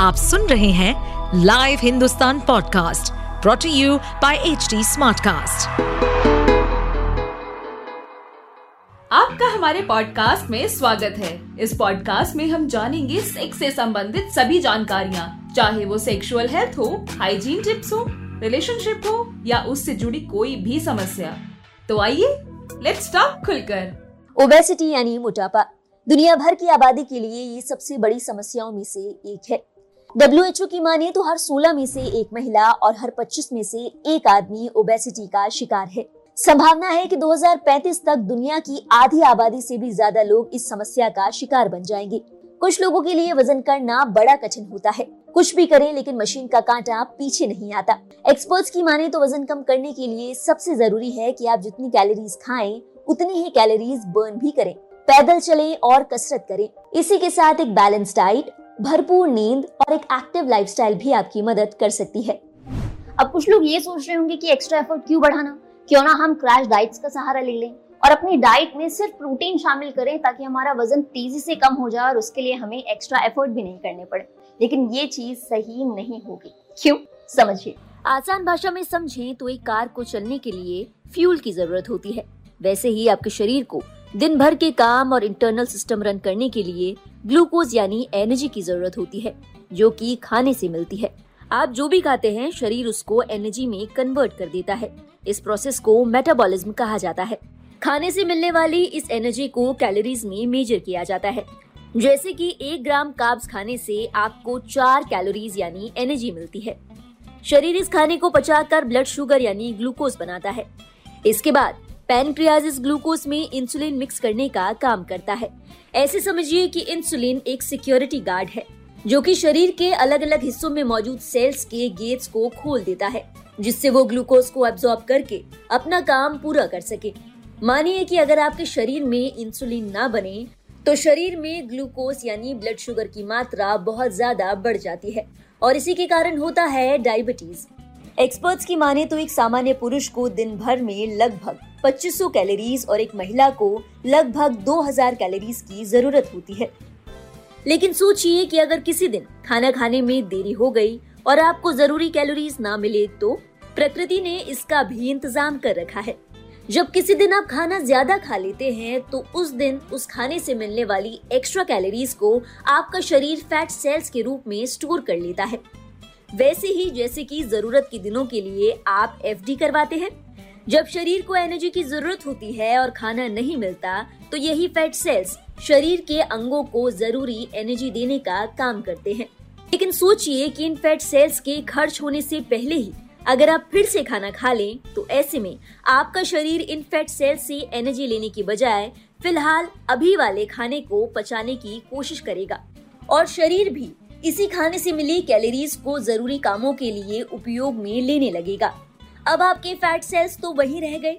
आप सुन रहे हैं live Hindustan podcast brought to you by H Smartcast. आपका हमारे पॉडकास्ट में स्वागत है। इस पॉडकास्ट में हम जानेंगे सेक्स से संबंधित सभी जानकारियाँ। चाहे वो सेक्सुअल हेल्थ हो हाइजीन टिप्स हो रिलेशनशिप हो या उससे जुड़ी कोई भी समस्या। तो आइए लेट्स टॉक खुलकर। ओबेसिटी यानी मोटापा। दुनिया भर की आबादी के लिए ये सबसे बड़ी समस्याओं में से एक है। डब्ल्यूएचओ की माने तो हर 16 में से एक महिला और हर 25 में से एक आदमी ओबेसिटी का शिकार है। संभावना है कि 2035 तक दुनिया की आधी आबादी से भी ज़्यादा लोग इस समस्या का शिकार बन जाएँगे। कुछ लोगों के लिए वज़न करना बड़ा कठिन होता है। कुछ भी करें, लेकिन मशीन का कांटा पीछे नहीं आता। एक्सपर्ट्स की माने तो वज़न कम करने के लिए सबसे ज़रूरी है कि आप जितनी कैलोरीज खाएँ, उतनी ही कैलोरीज बर्न भी करें। पैदल चलें और कसरत करें। इसी के साथ एक बैलेंस डाइट भरपूर नींद और एक एक्टिव लाइफस्टाइल भी आपकी मदद कर सकती है। अब कुछ लोग ये सोच रहे होंगे कि एक्स्ट्रा एफर्ट क्यों बढ़ाना? क्यों ना हम क्रैश डाइट्स का सहारा ले लें और अपनी डाइट में सिर्फ़ प्रोटीन शामिल करें ताकि हमारा वज़न तेज़ी से कम हो जाए और उसके लिए हमें एक्स्ट्रा एफर्ट भी नहीं करने पड़े। लेकिन ये चीज़ सही नहीं होगी। क्यों? समझिए। आसान भाषा में समझें तो एक कार को चलने के लिए फ्यूल की ज़रूरत होती है। वैसे ही आपके शरीर को दिन भर के काम और इंटरनल सिस्टम रन करने के लिए ग्लूकोज यानी एनर्जी की ज़रूरत होती है, जो कि खाने से मिलती है। आप जो भी खाते हैं, शरीर उसको एनर्जी में कन्वर्ट कर देता है। इस प्रोसेस को मेटाबॉलिज्म कहा जाता है। खाने से मिलने वाली इस एनर्जी को कैलोरीज में मेजर किया जाता है। जैसे कि एक ग्राम काब्स खाने से आपको चार कैलोरीज यानी एनर्जी मिलती है। शरीर इस खाने को पचाकर ब्लड शुगर यानी ग्लूकोज बनाता है। इसके बाद पैनक्रियाज इस ग्लूकोज में इंसुलिन मिक्स करने का काम करता है। ऐसे समझिए कि इंसुलिन एक सिक्योरिटी गार्ड है, जो कि शरीर के अलग अलग हिस्सों में मौजूद सेल्स के गेट्स को खोल देता है, जिससे वो ग्लूकोज को एब्जॉर्ब करके अपना काम पूरा कर सके। मानिए कि अगर आपके शरीर में इंसुलिन ना बने तो शरीर में ग्लूकोज यानी ब्लड शुगर की मात्रा बहुत ज़्यादा बढ़ जाती है, और इसी के कारण होता है डायबिटीज़ एक्सपर्ट्स की माने तो एक सामान्य पुरुष को दिन भर में लगभग 2500 कैलोरीज और एक महिला को लगभग 2000 कैलोरीज की ज़रूरत होती है। लेकिन सोचिए कि अगर किसी दिन खाना खाने में देरी हो गई और आपको ज़रूरी कैलोरीज ना मिले तो प्रकृति ने इसका भी इंतज़ाम कर रखा है। जब किसी दिन आप खाना ज़्यादा खा लेते हैं तो उस दिन उस खाने से मिलने वाली एक्स्ट्रा कैलोरीज को आपका शरीर फैट सेल्स के रूप में स्टोर कर लेता है। वैसे ही जैसे कि ज़रूरत के दिनों के लिए आप एफडी करवाते हैं। जब शरीर को एनर्जी की ज़रूरत होती है और खाना नहीं मिलता तो यही फैट सेल्स शरीर के अंगों को ज़रूरी एनर्जी देने का काम करते हैं। लेकिन सोचिए कि इन फैट सेल्स के खर्च होने से पहले ही अगर आप फिर से खाना खा लें तो ऐसे में आपका शरीर इन फैट सेल्स से एनर्जी लेने की बजाय फ़िलहाल अभी वाले खाने को पचाने की कोशिश करेगा। और शरीर भी इसी खाने से मिली कैलोरीज को ज़रूरी कामों के लिए उपयोग में लेने लगेगा। अब आपके फैट सेल्स तो वही रह गए।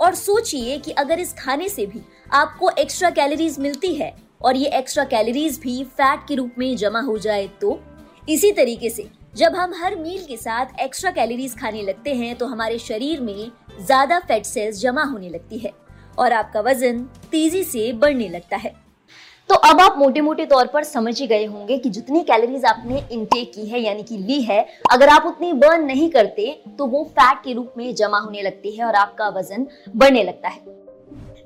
और सोचिए कि अगर इस खाने से भी आपको एक्स्ट्रा कैलोरीज मिलती है और ये एक्स्ट्रा कैलोरीज भी फैट के रूप में जमा हो जाए तो इसी तरीके से जब हम हर मील के साथ एक्स्ट्रा कैलोरीज खाने लगते हैं तो हमारे शरीर में ज़्यादा फैट सेल्स जमा होने लगती है और आपका वज़न तेज़ी से बढ़ने लगता है। तो अब आप मोटे मोटे तौर पर समझ ही गए होंगे कि जितनी कैलोरीज आपने इनटेक की है, यानी कि ली है, अगर आप उतनी बर्न नहीं करते तो वो फैट के रूप में जमा होने लगती है और आपका वज़न बढ़ने लगता है।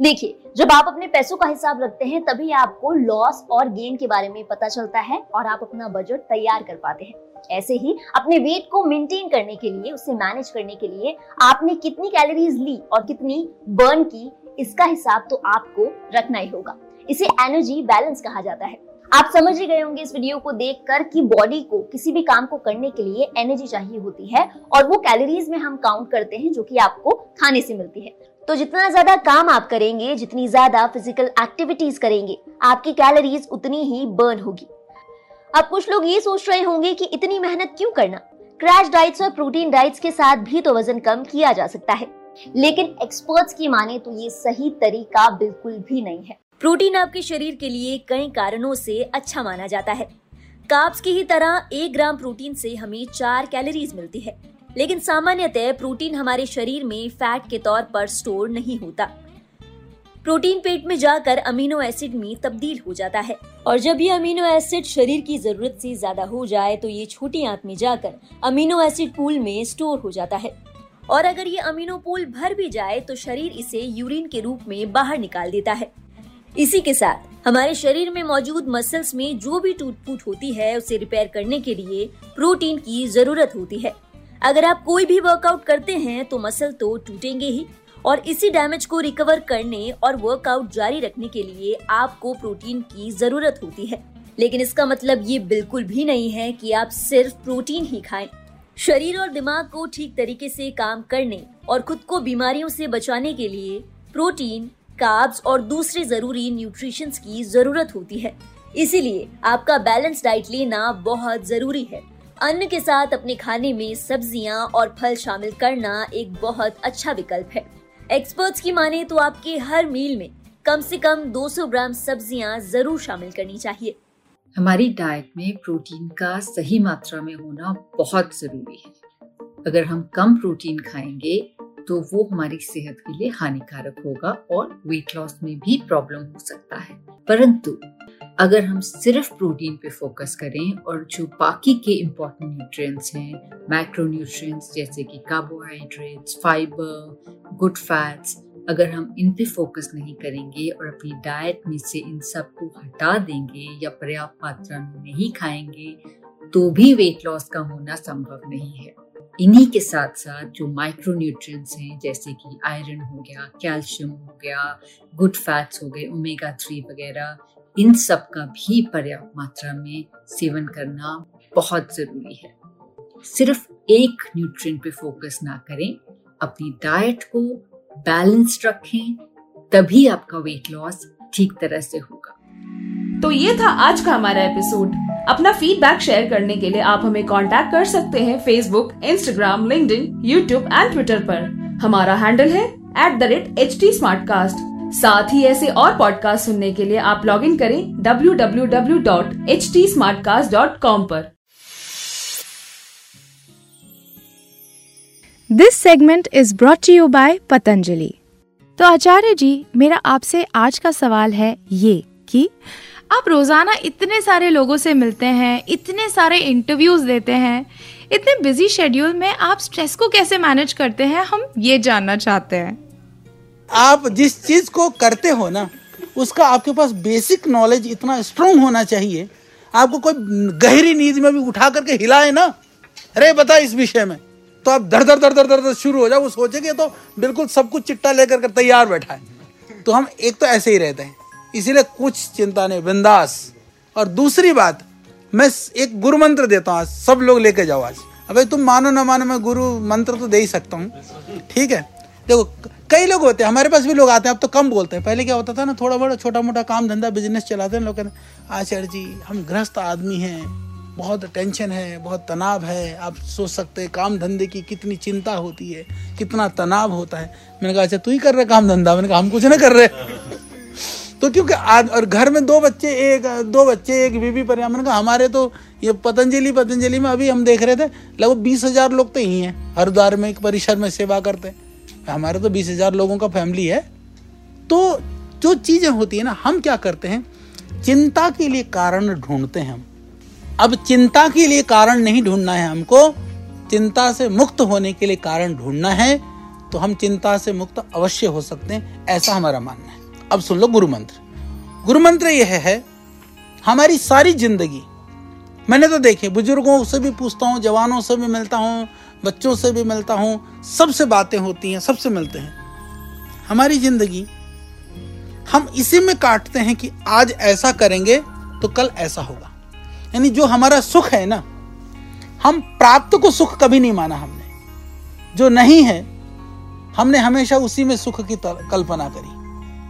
देखिए, जब आप अपने पैसों का हिसाब रखते हैं, तभी आपको लॉस और गेन के बारे में पता चलता है और आप अपना बजट तैयार कर पाते हैं। ऐसे ही अपने वेट को मेंटेन करने के लिए, उसे मैनेज करने के लिए आपने कितनी कैलोरीज ली और कितनी बर्न की, इसका हिसाब तो आपको रखना ही होगा। इसे एनर्जी बैलेंस कहा जाता है। आप समझ ही गए होंगे इस वीडियो को देखकर कि बॉडी को किसी भी काम को करने के लिए एनर्जी चाहिए होती है और वो कैलोरीज में हम काउंट करते हैं जो कि आपको खाने से मिलती है। तो जितना ज़्यादा काम आप करेंगे, जितनी ज़्यादा फ़िज़िकल एक्टिविटीज़ करेंगे, आपकी कैलोरीज उतनी ही बर्न होगी। अब कुछ लोग ये सोच रहे होंगे कि इतनी मेहनत क्यों करना? क्रैश डाइट्स और प्रोटीन डाइट्स के साथ भी तो वज़न कम किया जा सकता है। लेकिन एक्सपर्ट्स की माने तो ये सही तरीका बिल्कुल भी नहीं है। प्रोटीन आपके शरीर के लिए कई कारणों से अच्छा माना जाता है। कार्ब्स की ही तरह एक ग्राम प्रोटीन से हमें चार कैलोरीज मिलती है। लेकिन सामान्यतः प्रोटीन हमारे शरीर में फैट के तौर पर स्टोर नहीं होता। प्रोटीन पेट में जाकर अमीनो एसिड में तब्दील हो जाता है। और जब ये अमीनो एसिड शरीर की ज़रूरत से ज़्यादा हो जाए तो ये छोटी आंत में जाकर अमीनो एसिड पूल में स्टोर हो जाता है। और अगर ये अमीनो पूल भर भी जाए तो शरीर इसे यूरिन के रूप में बाहर निकाल देता है। इसी के साथ, हमारे शरीर में मौजूद मसल्स में जो भी टूट फूट होती है, उसे रिपेयर करने के लिए प्रोटीन की ज़रूरत होती है। अगर आप कोई भी वर्कआउट करते हैं तो मसल तो टूटेंगे ही। और इसी डैमेज को रिकवर करने और वर्कआउट जारी रखने के लिए आपको प्रोटीन की ज़रूरत होती है। लेकिन इसका मतलब ये बिल्कुल भी नहीं है कि आप सिर्फ़ प्रोटीन ही खाएँ। शरीर और दिमाग को ठीक तरीके से काम करने और खुद को बीमारियों से बचाने के लिए प्रोटीन कार्ब्स और दूसरे ज़रूरी न्यूट्रिशन की ज़रूरत होती है। इसीलिए आपका बैलेंस डाइट लेना बहुत ज़रूरी है। अन्न के साथ अपने खाने में सब्ज़ियाँ और फल शामिल करना एक बहुत अच्छा विकल्प है। एक्सपर्ट्स की माने तो आपके हर मील में कम से कम 200 ग्राम सब्ज़ियाँ ज़रूर शामिल करनी चाहिए। हमारी डाइट में प्रोटीन का सही मात्रा में होना बहुत ज़रूरी है। अगर हम कम प्रोटीन खाएँगे तो वो हमारी सेहत के लिए हानिकारक होगा और वेट लॉस में भी प्रॉब्लम हो सकता है। परंतु, अगर हम सिर्फ़ प्रोटीन पे फोकस करें और जो बाकी के इम्पोर्टेंट न्यूट्रिएंट्स हैं मैक्रो न्यूट्रिएंट्स जैसे कि कार्बोहाइड्रेट्स फाइबर गुड फैट्स अगर हम इन पे फोकस नहीं करेंगे और अपनी डाइट में से इन सबको हटा देंगे या पर्याप्त मात्रा में नहीं खाएँगे तो भी वेट लॉस का होना संभव नहीं है। इन्हीं के साथ साथ जो माइक्रो न्यूट्रिएंट्स हैं, जैसे कि आयरन हो गया कैल्शियम हो गया गुड फैट्स हो गए ओमेगा थ्री वगैरह, इन सब का भी पर्याप्त मात्रा में सेवन करना बहुत ज़रूरी है। सिर्फ़ एक न्यूट्रिएंट पे फोकस ना करें, अपनी डाइट को बैलेंस्ड रखें, तभी आपका वेट लॉस ठीक तरह से होगा। तो ये था आज का हमारा एपिसोड अपना फीडबैक शेयर करने के लिए आप हमें कांटेक्ट कर सकते हैं Facebook Instagram LinkedIn, YouTube and Twitter पर। हमारा हैंडल है at the rate H T साथ ही ऐसे और पॉडकास्ट सुनने के लिए आप लॉग इन करें www.htsmartcast.com पर। This segment is brought you by Patanjali तो आचार्य जी मेरा आपसे आज का सवाल है ये कि आप रोज़ाना इतने सारे लोगों से मिलते हैं, इतने सारे इंटरव्यूज़ देते हैं, इतने बिज़ी शेड्यूल में आप स्ट्रेस को कैसे मैनेज करते हैं, हम ये जानना चाहते हैं। आप जिस चीज़ को करते हो ना, उसका आपके पास बेसिक नॉलेज इतना स्ट्रोंग होना चाहिए। आपको कोई गहरी नींद में भी उठा करके हिलाए ना, अरे बता इस विषय में तो आप धर धर धर धर धर धर शुरू हो जाओ, वो सोचेंगे तो बिल्कुल सब कुछ चिट्टा लेकर कर तैयार बैठा है। तो हम एक तो ऐसे ही रहते हैं। इसीलिए कुछ चिंता नहीं, बिंदास। और दूसरी बात, मैं एक गुरु मंत्र देता हूँ आज, सब लोग लेके जाओ आज। अबे तुम मानो ना मानो, मैं गुरु मंत्र तो दे ही सकता हूँ। ठीक है? देखो कई लोग होते हैं, हमारे पास भी लोग आते हैं, अब तो कम बोलते हैं। पहले क्या होता था ना थोड़ा बड़ा छोटा मोटा काम धंधा बिज़नेस चलाते हैं लोग, कहते हैं आचार्य जी, हम ग्रस्त आदमी हैं, बहुत टेंशन है, बहुत तनाव है, आप सोच सकते हैं, काम धंधे की कितनी चिंता होती है, कितना तनाव होता है। मैंने कहा अच्छा तू ही कर रहे काम धंधा? मैंने कहा, हम कुछ ना कर रहे तो क्योंकि आज और घर में दो बच्चे, एक, दो बच्चे, एक बीबी पर कहा, हमारे तो ये पतंजलि पतंजलि में अभी हम देख रहे थे, लगभग बीस हज़ार लोग तो हैं। हरिद्वार में एक परिसर में सेवा करते हैं। हमारे तो बीस हज़ार लोगों का फैमिली है। तो जो चीज़ें होती है ना, हम क्या करते हैं? चिंता के लिए कारण ढूंढते हैं हम। अब चिंता के लिए कारण नहीं ढूंढना है हमको, चिंता से मुक्त होने के लिए कारण ढूंढना है तो हम चिंता से मुक्त अवश्य हो सकते हैं, ऐसा हमारा मानना है। अब सुन लो गुरु मंत्र। गुरु मंत्र यह है हमारी सारी ज़िंदगी। मैंने तो देखे, बुज़ुर्गों से भी पूछता हूँ, जवानों से भी मिलता हूँ, बच्चों से भी मिलता हूँ, सबसे बातें होती हैं, सबसे मिलते हैं। हमारी ज़िंदगी, हम इसी में काटते हैं कि आज ऐसा करेंगे तो कल ऐसा होगा। यानी जो हमारा सुख है ना, हम प्राप्त को सुख कभी नहीं माना हमने। जो नहीं है, हमने हमेशा उसी में सुख की कल्पना करी।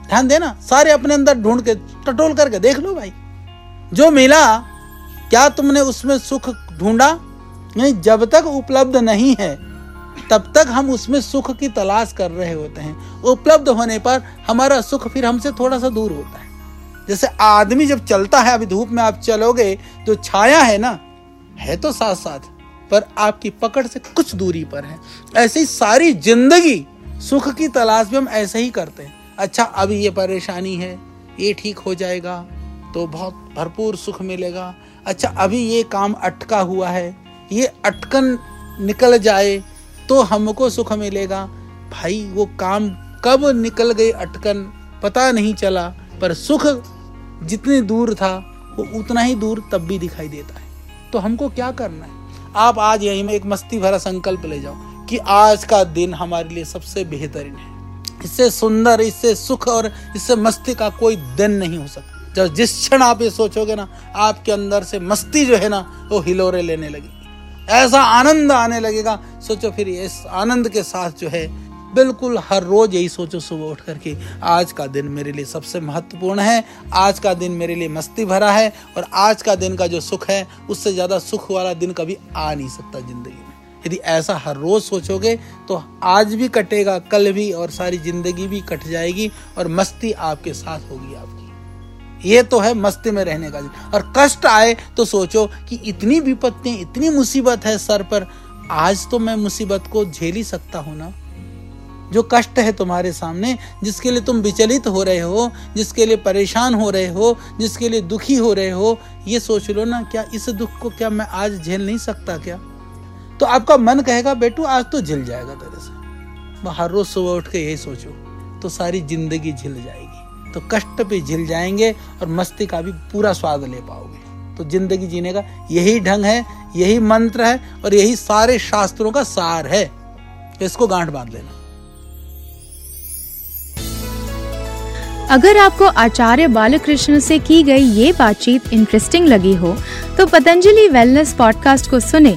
ध्यान देना, सारे अपने अंदर ढूंढ के, टटोल करके देख लो भाई। जो मिला, क्या तुमने उसमें सुख ढूंढा? नहीं, जब तक उपलब्ध नहीं है, तब तक हम उसमें सुख की तलाश कर रहे होते हैं। उपलब्ध होने पर हमारा सुख फिर हमसे थोड़ा सा दूर होता है। जैसे आदमी जब चलता है, अभी धूप में आप चलोगे, जो छाया है ना, है तो साथ साथ पर आपकी पकड़ से कुछ दूरी पर है। ऐसे सारी ज़िंदगी सुख की तलाश भी हम ऐसे ही करते हैं। अच्छा अभी ये परेशानी है, ये ठीक हो जाएगा तो बहुत भरपूर सुख मिलेगा। अच्छा अभी ये काम अटका हुआ है, ये अटकन निकल जाए तो हमको सुख मिलेगा। भाई, वो काम कब निकल गई अटकन, पता नहीं चला, पर सुख जितनी दूर था, वो उतना ही दूर तब भी दिखाई देता है। तो हमको क्या करना है? आप आज यही में एक मस्ती भरा संकल्प ले जाओ कि आज का दिन हमारे लिए सबसे बेहतरीन है। इससे सुंदर, इससे सुख और इससे मस्ती का कोई दिन नहीं हो सकता। जब जिस क्षण आप ये सोचोगे ना, आपके अंदर से मस्ती जो है ना, वो हिलोरे लेने लगेगी। ऐसा आनंद आने लगेगा। सोचो फिर इस आनंद के साथ जो है, बिल्कुल हर रोज यही सोचो सुबह उठ करके आज का दिन मेरे लिए सबसे महत्वपूर्ण है, आज का दिन मेरे लिए मस्ती भरा है, और आज का दिन का जो सुख है, उससे ज़्यादा सुख वाला दिन कभी आ नहीं सकता ज़िंदगी यदि ऐसा हर रोज सोचोगे तो आज भी कटेगा, कल भी और सारी ज़िंदगी भी कट जाएगी और मस्ती आपके साथ होगी आपकी। ये तो है मस्ती में रहने का और कष्ट आए तो सोचो कि इतनी विपत्ति, इतनी मुसीबत है सर पर, आज तो मैं मुसीबत को झेल ही सकता हूँ ना? जो कष्ट है तुम्हारे सामने, जिसके लिए तुम विचलित हो रहे हो, जिसके लिए परेशान हो रहे हो, जिसके लिए दुखी हो रहे हो, ये सोच लो ना, क्या इस दुख को क्या मैं आज झेल नहीं सकता क्या? तो आपका मन कहेगा, बेटू, आज तो झिल जाएगा तेरे से। हर रोज सुबह उठ के यही सोचो तो सारी ज़िंदगी झिल जाएगी। तो कष्ट पे झिल जाएँगे और मस्ती का भी पूरा स्वाद ले पाओगे। तो ज़िंदगी जीने का यही ढंग है, यही मंत्र है और यही सारे शास्त्रों का सार है। इसको गांठ बाँध लेना। अगर आपको आचार्य बालकृष्ण से की गई ये बातचीत इंटरेस्टिंग लगी हो तो पतंजलि वेलनेस पॉडकास्ट को सुने